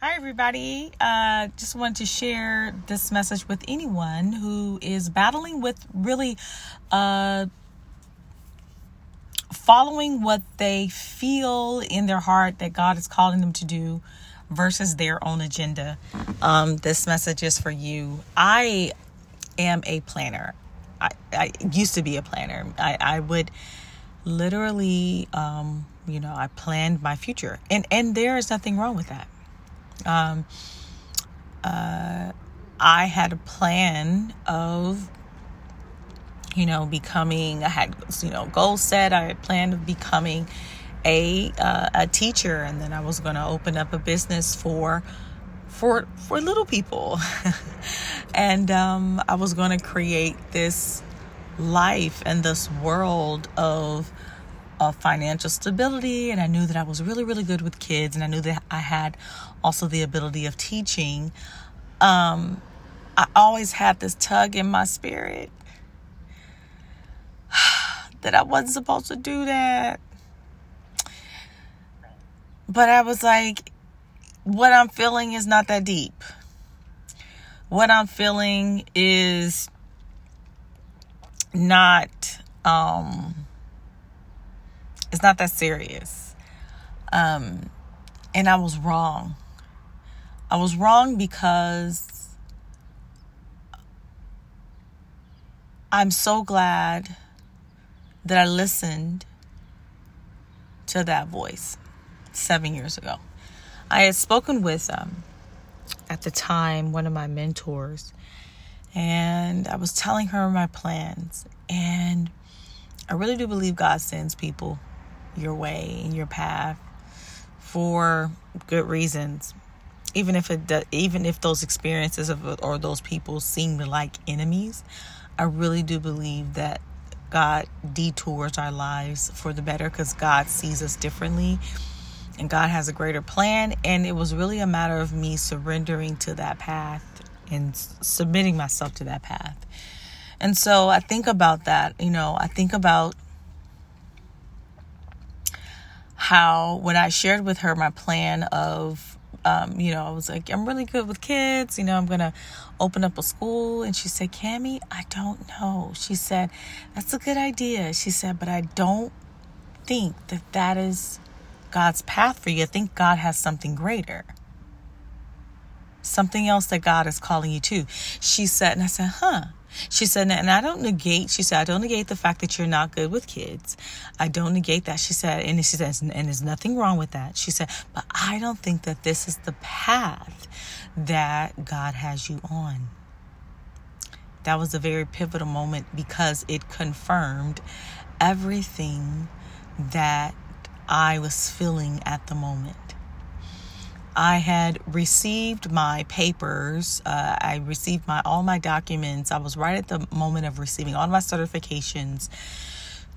Hi, everybody. Uh, just wanted to share this message with anyone who is battling with really uh, following what they feel in their heart that God is calling them to do versus their own agenda. Um, this message is for you. I am a planner. I, I used to be a planner. I, I would literally, um, you know, I planned my future, and and there is nothing wrong with that um, uh, I had a plan of, you know, becoming. I had you know goals set. I had planned of becoming a uh, a teacher, and then I was going to open up a business for for for little people, and um, I was going to create this life and this world of of financial stability and I knew that I was really really good with kids and I knew that I had also the ability of teaching um I always had this tug in my spirit that I wasn't supposed to do that but I was like what I'm feeling is not that deep what I'm feeling is not um it's not that serious. Um, and I was wrong. I was wrong because I'm so glad that I listened to that voice seven years ago. I had spoken with, um, at the time, one of my mentors, and I was telling her my plans. And I really do believe God sends people your way and your path for good reasons even if it does, even if those experiences of, or those people seem like enemies i really do believe that god detours our lives for the better because god sees us differently and god has a greater plan. And it was really a matter of me surrendering to that path and submitting myself to that path. And so i think about that you know i think about how when I shared with her my plan of, um, you know, I was like, I'm really good with kids. You know, I'm going to open up a school. And she said, Cami, I don't know. She said, that's a good idea. She said, but I don't think that that is God's path for you. I think God has something greater. Something else that God is calling you to. She said, and I said, huh. She said, and I don't negate, she said, I don't negate the fact that you're not good with kids. I don't negate that. She said, and she says, and there's nothing wrong with that. She said, but I don't think that this is the path that God has you on. That was a very pivotal moment because it confirmed everything that I was feeling at the moment. I had received my papers. Uh, I received my all my documents. I was right at the moment of receiving all my certifications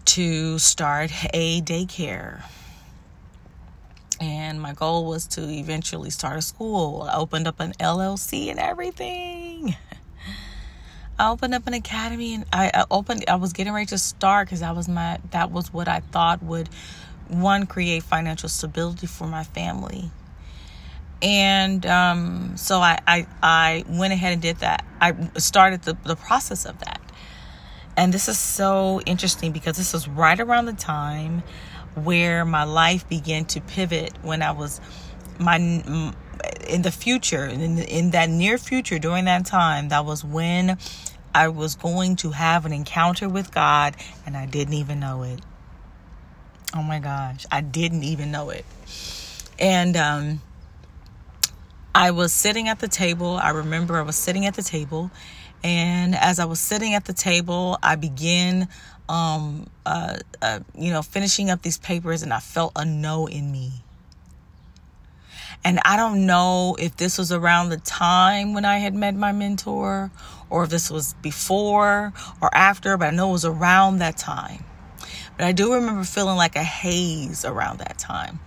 to start a daycare. And my goal was to eventually start a school. I opened up an LLC and everything. I opened up an academy and I, I opened I was getting ready to start because that was my that was what I thought would one create financial stability for my family and um, so I, I, I went ahead and did that. I started the, the process of that. And this is so interesting because this was right around the time where my life began to pivot when I was my in the future in, in that near future during that time that was when I was going to have an encounter with God and I didn't even know it. Oh my gosh, I didn't even know it. And um I was sitting at the table. I remember I was sitting at the table. And as I was sitting at the table, I began, um, uh, uh, you know, finishing up these papers, and I felt a no in me. And I don't know if this was around the time when I had met my mentor, or if this was before or after, but I know it was around that time. But I do remember feeling like a haze around that time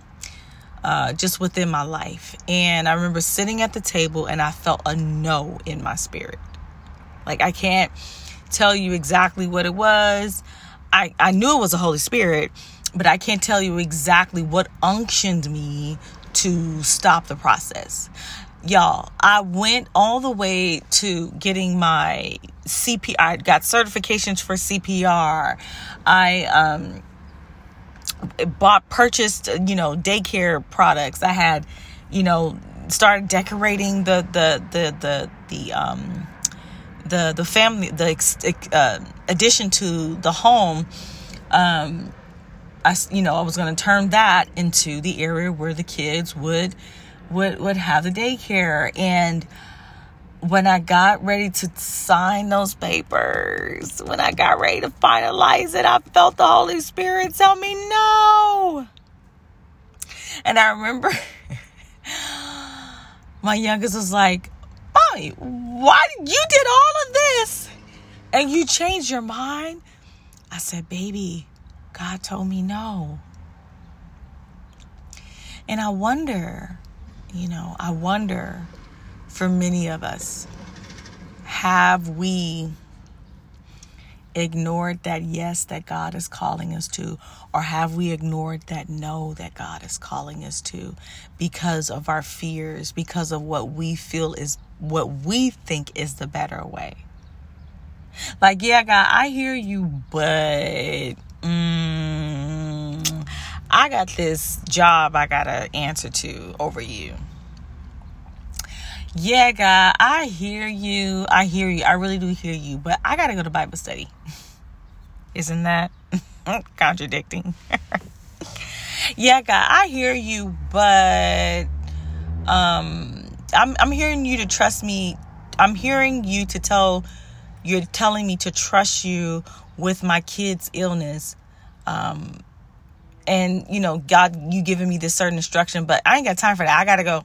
uh, just within my life. And I remember sitting at the table and I felt a no in my spirit. Like I can't tell you exactly what it was. I, I knew it was the Holy Spirit, but I can't tell you exactly what unctioned me to stop the process. Y'all, I went all the way to getting my CPR. I got certifications for CPR. I um, bought, purchased, you know, daycare products. I had, you know, started decorating the the the the the um the the family the uh, addition to the home. Um, I you know I was going to turn that into the area where the kids would would would have the daycare and when I got ready to sign those papers, when I got ready to finalize it, I felt the Holy Spirit tell me no. And I remember my youngest was like, Mommy, why you did all of this and you changed your mind? I said, Baby, God told me no. And I wonder, you know, I wonder for many of us, have we ignored that yes that God is calling us to? Or have we ignored that no that God is calling us to because of our fears, because of what we feel is what we think is the better way? Like, yeah, God, I hear you, but mm, I got this job I got to answer to over you. Yeah, God, I hear you. I hear you. I really do hear you, but I got to go to Bible study. Isn't that contradicting? yeah, God, I hear you, but um I'm I'm hearing you to trust me. I'm hearing you to tell you're telling me to trust you with my kid's illness. Um and you know, God, you giving me this certain instruction, but I ain't got time for that. I got to go.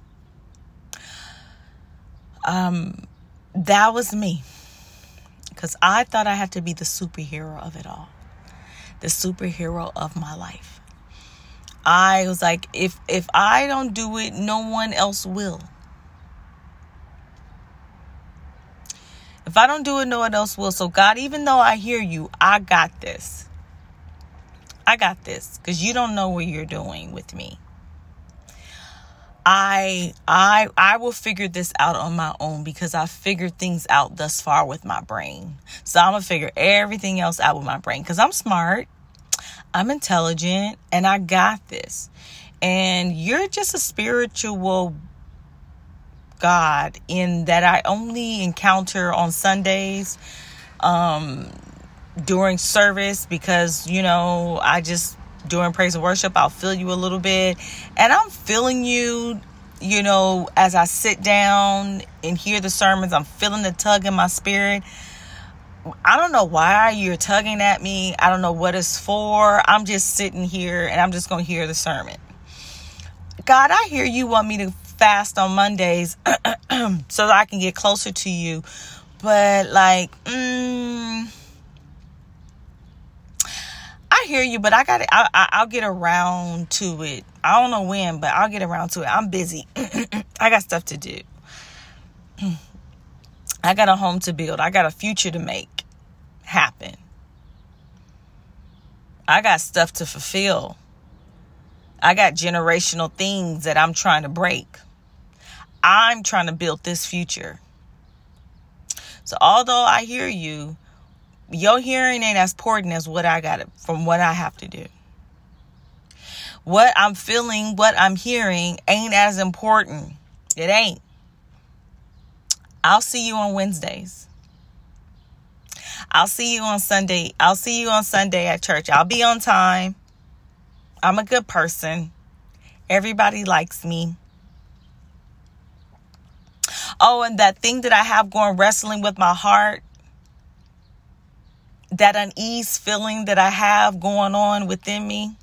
Um that was me because I thought I had to be the superhero of it all, the superhero of my life. I was like, if if I don't do it, no one else will. If I don't do it, no one else will. So God, even though I hear you, I got this. I got this because you don't know what you're doing with me. I I I will figure this out on my own because I figured things out thus far with my brain. So I'm gonna figure everything else out with my brain because I'm smart, I'm intelligent, and I got this. And you're just a spiritual God in that I only encounter on Sundays um during service because you know I just during praise and worship, I'll feel you a little bit. And I'm feeling you, you know, as I sit down and hear the sermons, I'm feeling the tug in my spirit. I don't know why you're tugging at me. I don't know what it's for. I'm just sitting here and I'm just going to hear the sermon. God, I hear you want me to fast on Mondays so that I can get closer to you. But like, mm, I hear you, but I got I, I I'll get around to it. I don't know when, but I'll get around to it. I'm busy. I got stuff to do. I got a home to build. I got a future to make happen. I got stuff to fulfill. I got generational things that I'm trying to break. I'm trying to build this future. So, although I hear you, your hearing ain't as important as what I got from what I have to do. What I'm feeling, what I'm hearing ain't as important. It ain't. I'll see you on Wednesdays. I'll see you on Sunday. I'll see you on Sunday at church. I'll be on time. I'm a good person. Everybody likes me. Oh, and that thing that I have going wrestling with my heart, that unease feeling that I have going on within me.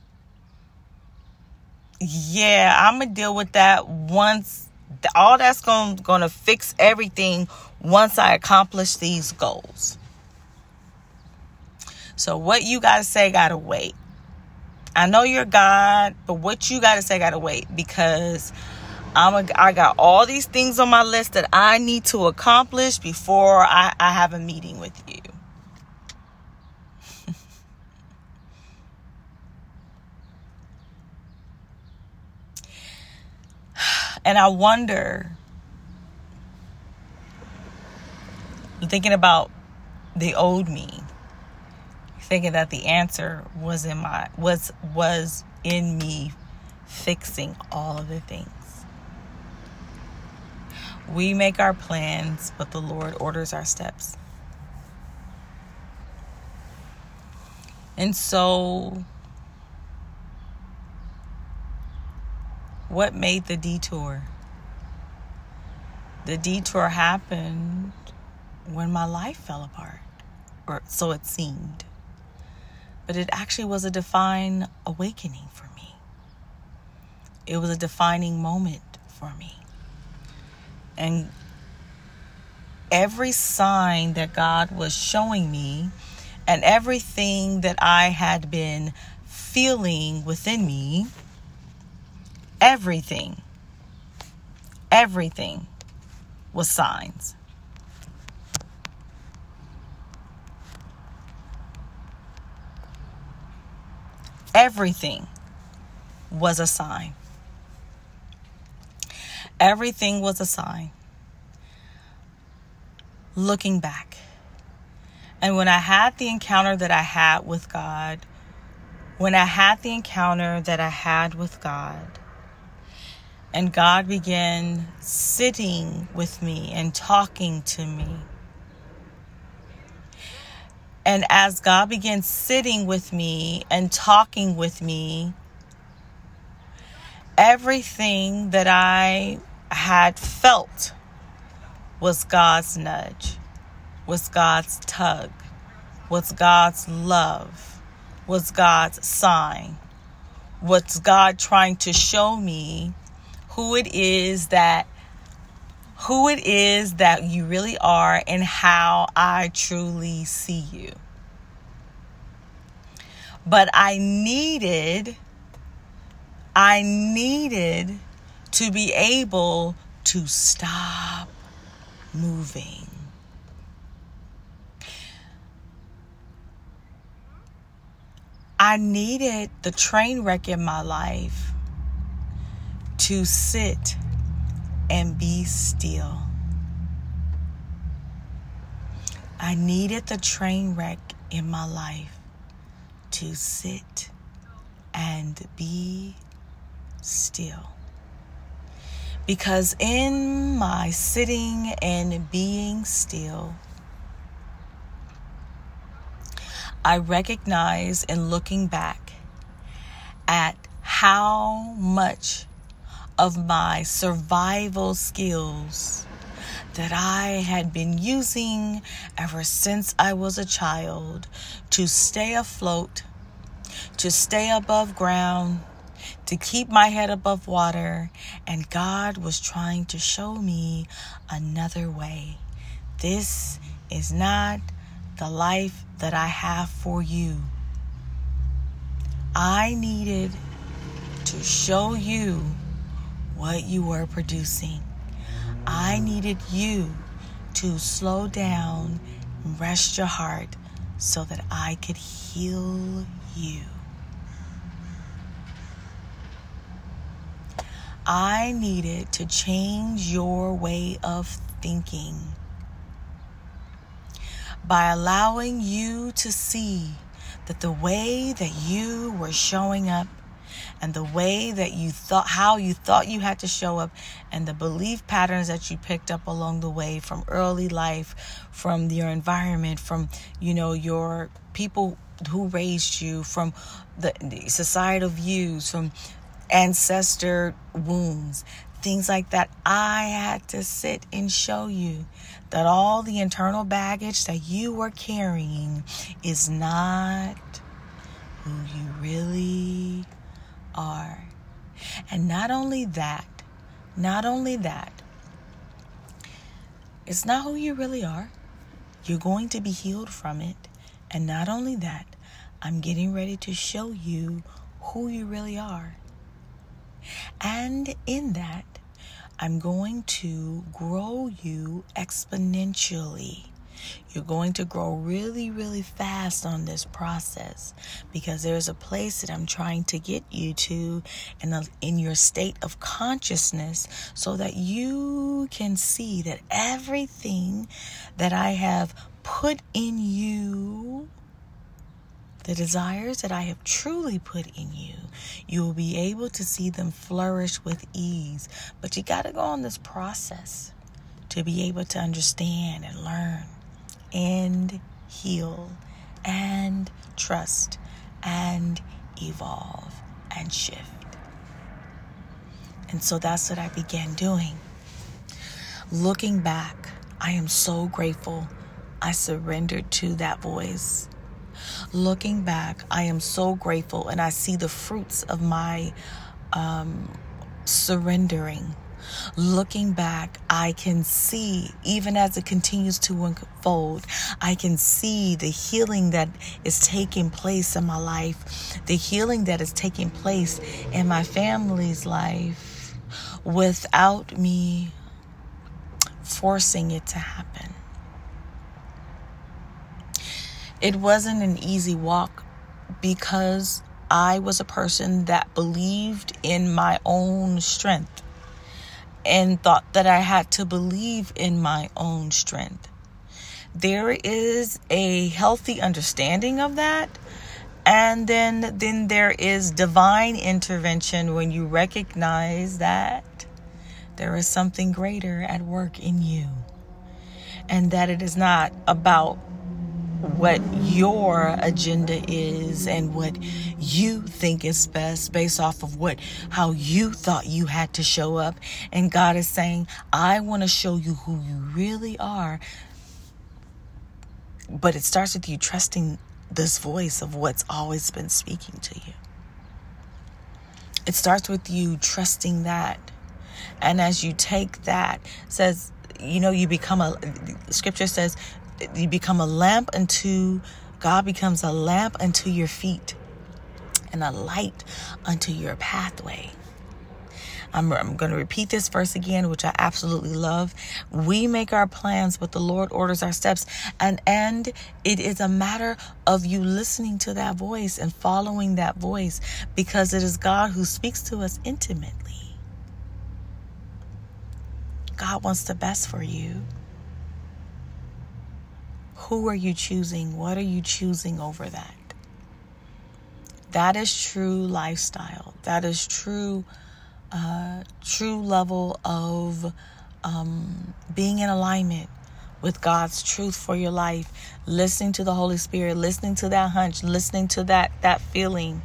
Yeah, I'm to deal with that once all that's going to fix everything once I accomplish these goals. So what you got to say got to wait. I know you're God, but what you got to say got to wait because I'm a, I got all these things on my list that I need to accomplish before I, I have a meeting with you. And I wonder, thinking about the old me, thinking that the answer was in my was was in me fixing all of the things. We make our plans, but the Lord orders our steps. And so, what made the detour? The detour happened when my life fell apart, or so it seemed. But it actually was a divine awakening for me. It was a defining moment for me. And every sign that God was showing me and everything that I had been feeling within me, everything, everything was signs. Everything was a sign. Everything was a sign. Looking back. And when I had the encounter that I had with God, when I had the encounter that I had with God, and God began sitting with me and talking to me. And as God began sitting with me and talking with me, everything that I had felt was God's nudge, was God's tug, was God's love, was God's sign, was God trying to show me who it is that who it is that you really are and how I truly see you. But I needed I needed to be able to stop moving. I needed the train wreck in my life to sit and be still. I needed the train wreck in my life to sit and be still. Because in my sitting and being still, I recognize in looking back at how much of my survival skills that I had been using ever since I was a child to stay afloat, to stay above ground, to keep my head above water, and God was trying to show me another way. This is not the life that I have for you. I needed to show you what you were producing. I needed you to slow down and rest your heart so that I could heal you. I needed to change your way of thinking by allowing you to see that the way that you were showing up and the way that you thought how you thought you had to show up and the belief patterns that you picked up along the way from early life from your environment from you know your people who raised you from the, the societal views from ancestor wounds, things like that. I had to sit and show you that all the internal baggage that you were carrying is not who you really are. And not only that, not only that, it's not who you really are. You're going to be healed from it. And not only that, I'm getting ready to show you who you really are. And in that, I'm going to grow you exponentially You're going to grow really, really fast on this process because there's a place that I'm trying to get you to in, in your state of consciousness so that you can see that everything that I have put in you the desires that I have truly put in you, you will be able to see them flourish with ease. But you got to go on this process to be able to understand and learn and heal and trust and evolve and shift. And so that's what I began doing. Looking back, I am so grateful I surrendered to that voice Looking back, I am so grateful and I see the fruits of my um, surrendering. Looking back, I can see, even as it continues to unfold, I can see the healing that is taking place in my life, the healing that is taking place in my family's life without me forcing it to happen. It wasn't an easy walk because I was a person that believed in my own strength and thought that I had to believe in my own strength. There is a healthy understanding of that. And then, then there is divine intervention when you recognize that there is something greater at work in you. And that it is not about what your agenda is and what you think is best based off of what how you thought you had to show up. And God is saying I want to show you who you really are. But it starts with you trusting this voice of what's always been speaking to you. It starts with you trusting that. And as you take that says you know you become a scripture says you become a lamp unto God becomes a lamp unto your feet and a light unto your pathway. I'm, I'm going to repeat this verse again, which I absolutely love. We make our plans, but the Lord orders our steps. And, and it is a matter of you listening to that voice and following that voice because it is God who speaks to us intimately. God wants the best for you. Who are you choosing? What are you choosing over that? That is true lifestyle. That is true, uh, true level of um, being in alignment with God's truth for your life. Listening to the Holy Spirit, listening to that hunch, listening to that that feeling,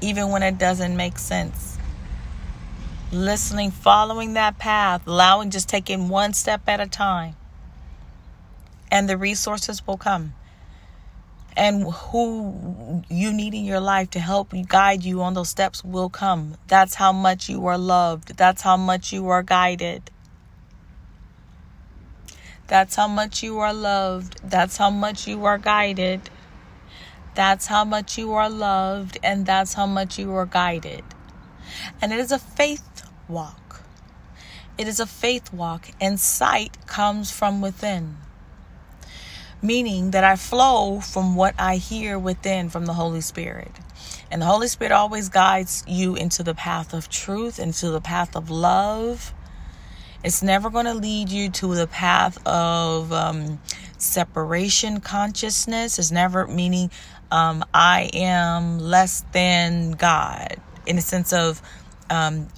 even when it doesn't make sense. Listening, following that path, allowing just taking one step at a time and the resources will come. And who you need in your life to help guide you on those steps will come. That's how much you are loved. That's how much you are guided. That's how much you are loved. That's how much you are guided. That's how much you are loved. And that's how much you are guided. And it is a faith walk. It is a faith walk, and sight comes from within meaning that I flow from what I hear within from the Holy Spirit. And the Holy Spirit always guides you into the path of truth, into the path of love. It's never going to lead you to the path of um, separation consciousness. It's never meaning um, I am less than God in the sense of um,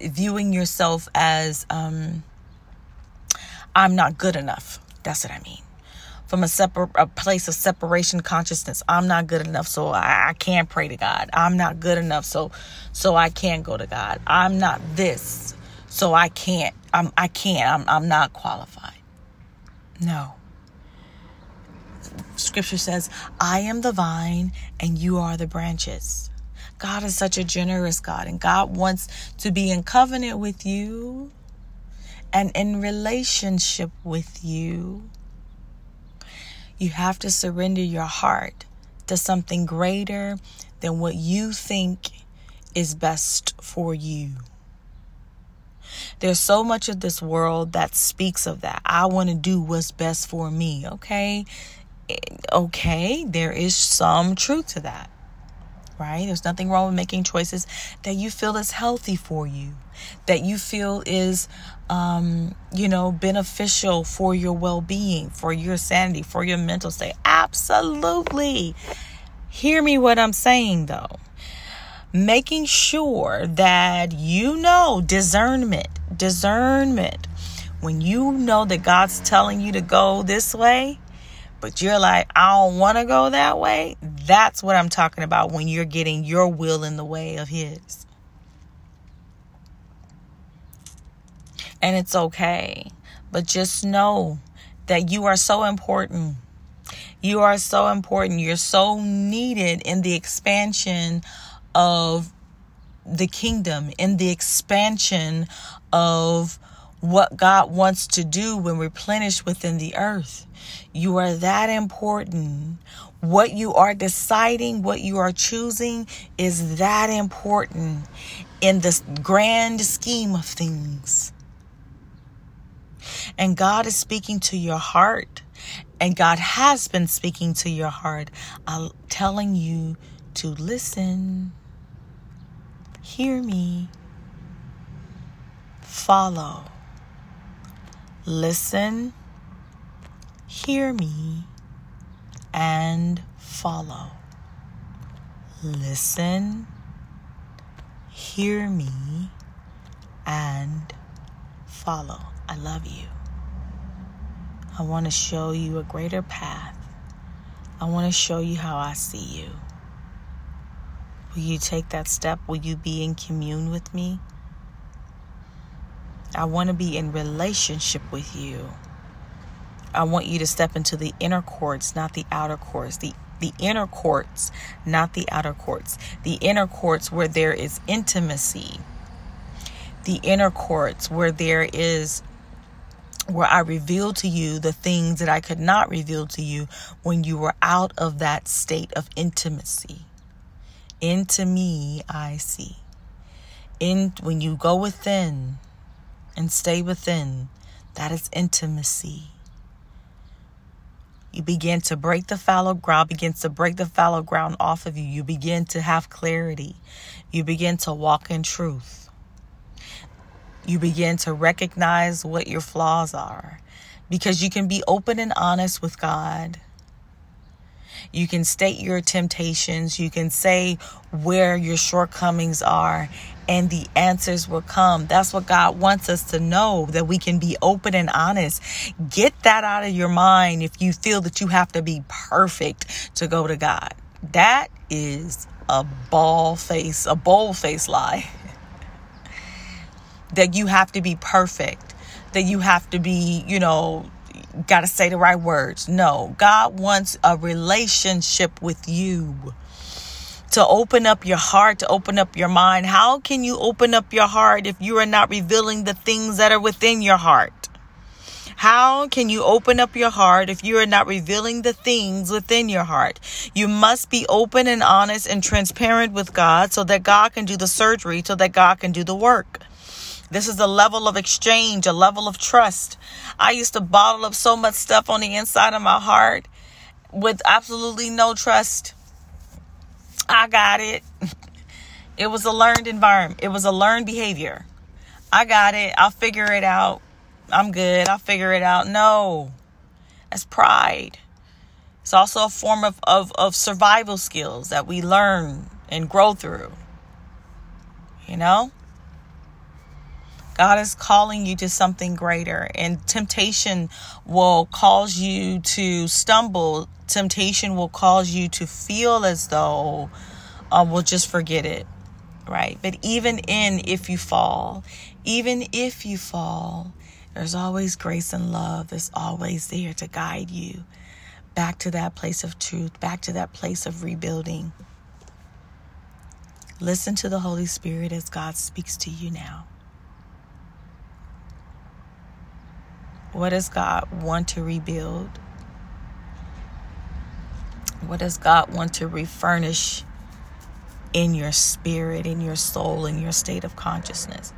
viewing yourself as um, I'm not good enough. That's what I mean from a separate a place of separation consciousness. I'm not good enough, so I, I can't pray to God. I'm not good enough, so so I can't go to God. I'm not this, so I can't. I'm I can't. I'm I'm not qualified. No. Scripture says, I am the vine and you are the branches. God is such a generous God, and God wants to be in covenant with you and in relationship with you. You have to surrender your heart to something greater than what you think is best for you. There's so much of this world that speaks of that. I want to do what's best for me. Okay. Eh, okay. There is some truth to that right? There's nothing wrong with making choices that you feel is healthy for you, that you feel is, um, you know, beneficial for your well being, for your sanity, for your mental state. Absolutely. Hear me what I'm saying though. Making sure that you know discernment, discernment. When you know that God's telling you to go this way, but you're like, I don't want to go that way. That's what I'm talking about when you're getting your will in the way of His. And it's okay. But just know that you are so important. You are so important. You're so needed in the expansion of the kingdom, in the expansion of what God wants to do when replenished within the earth. You are that important. What you are deciding, what you are choosing is that important in the grand scheme of things. And God is speaking to your heart. And God has been speaking to your heart, I'm telling you to listen, hear me, follow. Listen, hear me, and follow. Listen, hear me, and follow. I love you. I want to show you a greater path. I want to show you how I see you. Will you take that step? Will you be in commune with me? I want to be in relationship with you. I want you to step into the inner courts, not the outer courts. The the inner courts, not the outer courts. The inner courts where there is intimacy. The inner courts where there is where I reveal to you the things that I could not reveal to you when you were out of that state of intimacy. Into me I see. In when you go within, and stay within. That is intimacy. You begin to break the fallow ground, begins to break the fallow ground off of you. You begin to have clarity. You begin to walk in truth. You begin to recognize what your flaws are because you can be open and honest with God. You can state your temptations. You can say where your shortcomings are, and the answers will come. That's what God wants us to know that we can be open and honest. Get that out of your mind if you feel that you have to be perfect to go to God. That is a ball face, a bold face lie. that you have to be perfect, that you have to be, you know, got to say the right words. No, God wants a relationship with you to open up your heart, to open up your mind. How can you open up your heart if you are not revealing the things that are within your heart? How can you open up your heart if you are not revealing the things within your heart? You must be open and honest and transparent with God so that God can do the surgery, so that God can do the work. This is a level of exchange, a level of trust. I used to bottle up so much stuff on the inside of my heart with absolutely no trust. I got it. It was a learned environment. It was a learned behavior. I got it. I'll figure it out. I'm good. I'll figure it out. No. That's pride. It's also a form of, of, of survival skills that we learn and grow through. You know? God is calling you to something greater, and temptation will cause you to stumble. Temptation will cause you to feel as though, uh, we'll just forget it, right? But even in if you fall, even if you fall, there's always grace and love that's always there to guide you back to that place of truth, back to that place of rebuilding. Listen to the Holy Spirit as God speaks to you now. What does God want to rebuild? What does God want to refurnish in your spirit, in your soul, in your state of consciousness?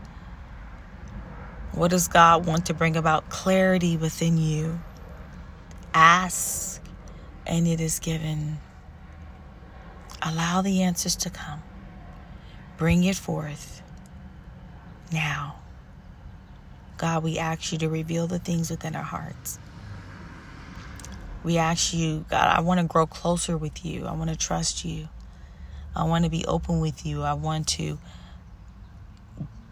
What does God want to bring about clarity within you? Ask, and it is given. Allow the answers to come. Bring it forth now. God, we ask you to reveal the things within our hearts. We ask you, God, I want to grow closer with you. I want to trust you. I want to be open with you. I want to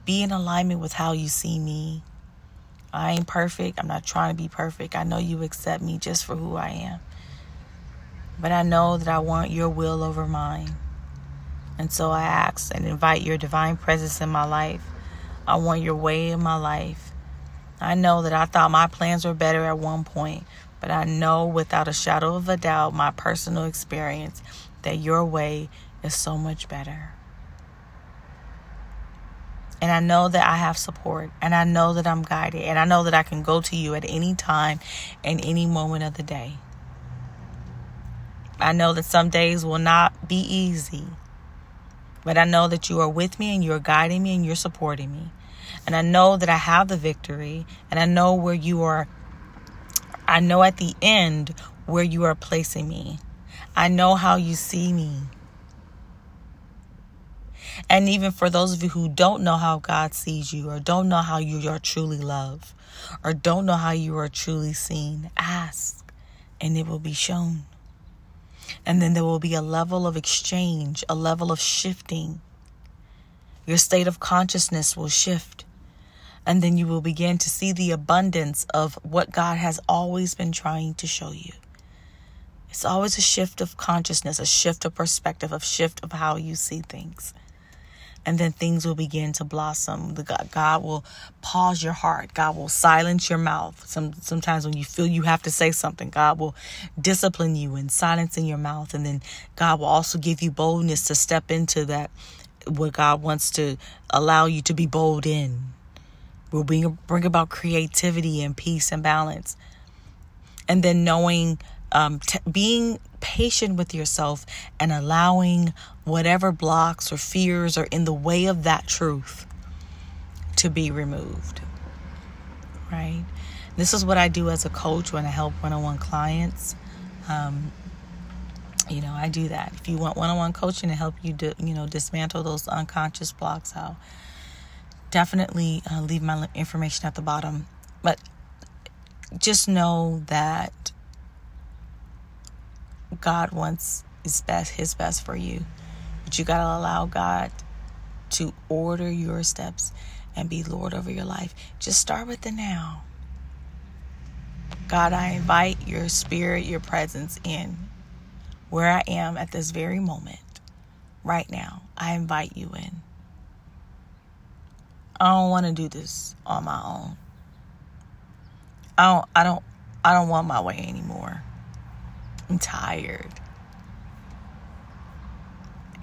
be in alignment with how you see me. I ain't perfect. I'm not trying to be perfect. I know you accept me just for who I am. But I know that I want your will over mine. And so I ask and invite your divine presence in my life. I want your way in my life. I know that I thought my plans were better at one point, but I know without a shadow of a doubt, my personal experience, that your way is so much better. And I know that I have support, and I know that I'm guided, and I know that I can go to you at any time and any moment of the day. I know that some days will not be easy, but I know that you are with me and you're guiding me and you're supporting me. And I know that I have the victory, and I know where you are. I know at the end where you are placing me. I know how you see me. And even for those of you who don't know how God sees you, or don't know how you are truly loved, or don't know how you are truly seen, ask and it will be shown. And then there will be a level of exchange, a level of shifting. Your state of consciousness will shift. And then you will begin to see the abundance of what God has always been trying to show you. It's always a shift of consciousness, a shift of perspective, a shift of how you see things and then things will begin to blossom. God, God will pause your heart. God will silence your mouth. Some sometimes when you feel you have to say something, God will discipline you and silence in your mouth, and then God will also give you boldness to step into that what God wants to allow you to be bold in. Will bring bring about creativity and peace and balance, and then knowing um, t- being patient with yourself and allowing whatever blocks or fears are in the way of that truth to be removed. Right? This is what I do as a coach when I help one on one clients. Um, you know, I do that. If you want one on one coaching to help you, do, you know, dismantle those unconscious blocks, I'll definitely uh, leave my information at the bottom. But just know that God wants his best his best for you. But you got to allow God to order your steps and be Lord over your life. Just start with the now. God, I invite your spirit, your presence in where I am at this very moment, right now. I invite you in. I don't want to do this on my own. I don't I don't I don't want my way anymore. I'm tired.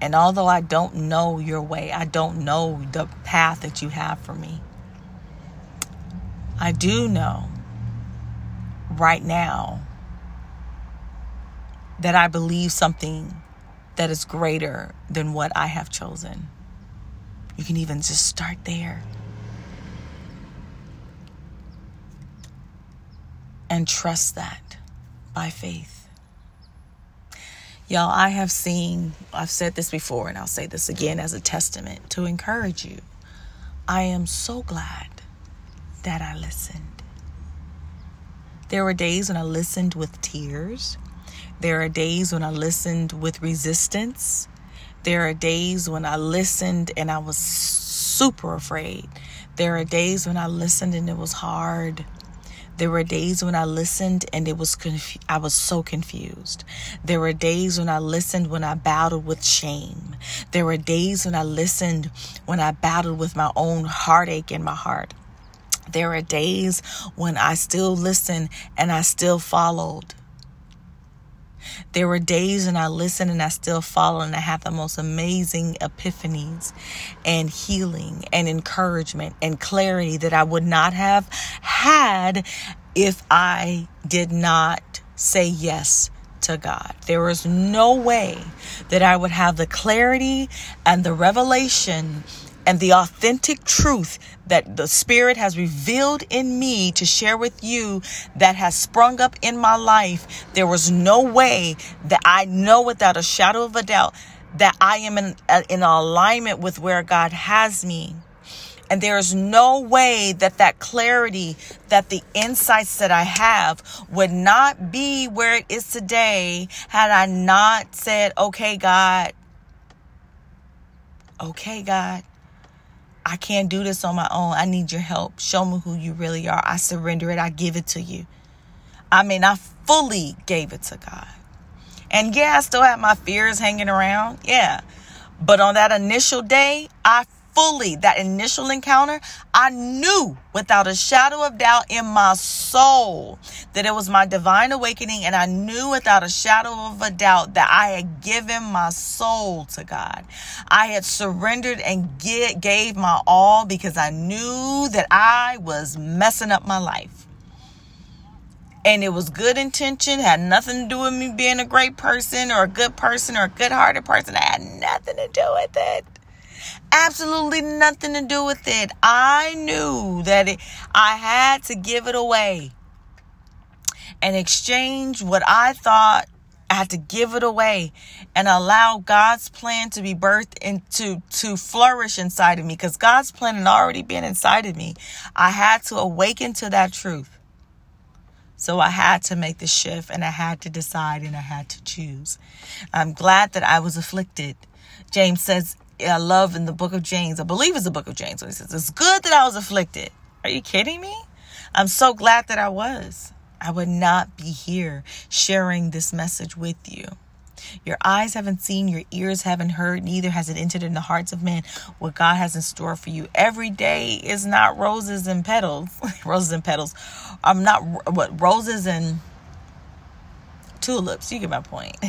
And although I don't know your way, I don't know the path that you have for me, I do know right now that I believe something that is greater than what I have chosen. You can even just start there. And trust that by faith. Y'all, I have seen, I've said this before, and I'll say this again as a testament to encourage you. I am so glad that I listened. There were days when I listened with tears. There are days when I listened with resistance. There are days when I listened and I was super afraid. There are days when I listened and it was hard. There were days when I listened and it was I was so confused. There were days when I listened when I battled with shame. There were days when I listened when I battled with my own heartache in my heart. There are days when I still listened and I still followed. There were days when I listened and I still followed, and I had the most amazing epiphanies and healing and encouragement and clarity that I would not have had if I did not say yes to God. There was no way that I would have the clarity and the revelation and the authentic truth that the Spirit has revealed in me to share with you that has sprung up in my life, there was no way that I know without a shadow of a doubt that I am in, uh, in alignment with where God has me. And there is no way that that clarity, that the insights that I have would not be where it is today had I not said, okay, God, okay, God, I can't do this on my own. I need your help. Show me who you really are. I surrender it. I give it to you. I mean, I fully gave it to God. And yeah, I still have my fears hanging around. Yeah. But on that initial day, I fully that initial encounter, I knew without a shadow of doubt in my soul that it was my divine awakening. And I knew without a shadow of a doubt that I had given my soul to God. I had surrendered and get, gave my all because I knew that I was messing up my life. And it was good intention, had nothing to do with me being a great person or a good person or a good hearted person. I had nothing to do with it absolutely nothing to do with it. I knew that it, I had to give it away and exchange what I thought I had to give it away and allow God's plan to be birthed into to flourish inside of me because God's plan had already been inside of me. I had to awaken to that truth. So I had to make the shift and I had to decide and I had to choose. I'm glad that I was afflicted. James says I love in the book of James, I believe it's the book of James, when he says, It's good that I was afflicted. Are you kidding me? I'm so glad that I was. I would not be here sharing this message with you. Your eyes haven't seen, your ears haven't heard, neither has it entered in the hearts of men what God has in store for you. Every day is not roses and petals. roses and petals. I'm not what roses and tulips. You get my point.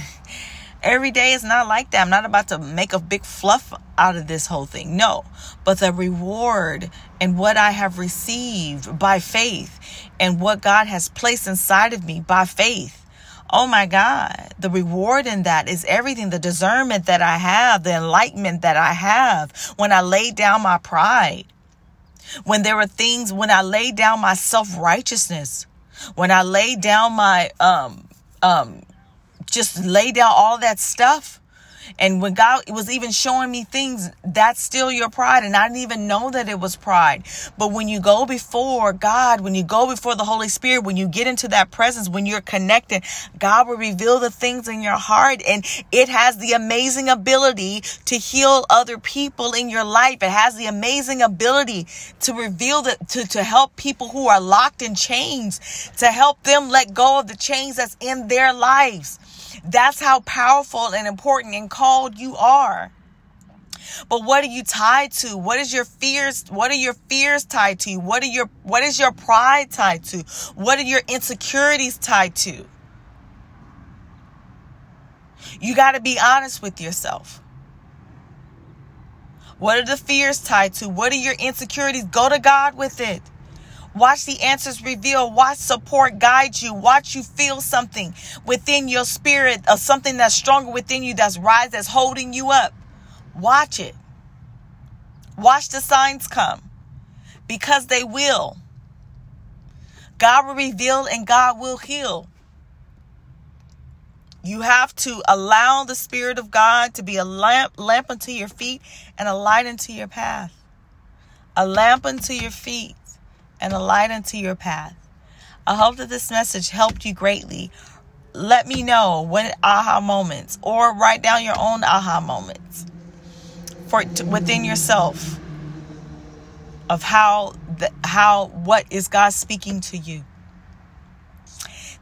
Every day is not like that. I'm not about to make a big fluff out of this whole thing. No, but the reward and what I have received by faith and what God has placed inside of me by faith. Oh my God, the reward in that is everything the discernment that I have, the enlightenment that I have when I lay down my pride, when there were things, when I laid down my self righteousness, when I laid down my, um, um, just lay down all that stuff. And when God was even showing me things, that's still your pride. And I didn't even know that it was pride. But when you go before God, when you go before the Holy Spirit, when you get into that presence, when you're connected, God will reveal the things in your heart. And it has the amazing ability to heal other people in your life. It has the amazing ability to reveal that, to, to help people who are locked in chains, to help them let go of the chains that's in their lives. That's how powerful and important and called you are. But what are you tied to? What is your fears? What are your fears tied to? What are your what is your pride tied to? What are your insecurities tied to? You got to be honest with yourself. What are the fears tied to? What are your insecurities? Go to God with it. Watch the answers reveal. Watch support guide you. Watch you feel something within your spirit of something that's stronger within you that's rise, that's holding you up. Watch it. Watch the signs come because they will. God will reveal and God will heal. You have to allow the Spirit of God to be a lamp, lamp unto your feet and a light unto your path. A lamp unto your feet and a light unto your path. I hope that this message helped you greatly. Let me know when aha moments or write down your own aha moments for within yourself of how the, how what is God speaking to you.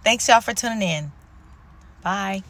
Thanks y'all for tuning in. Bye.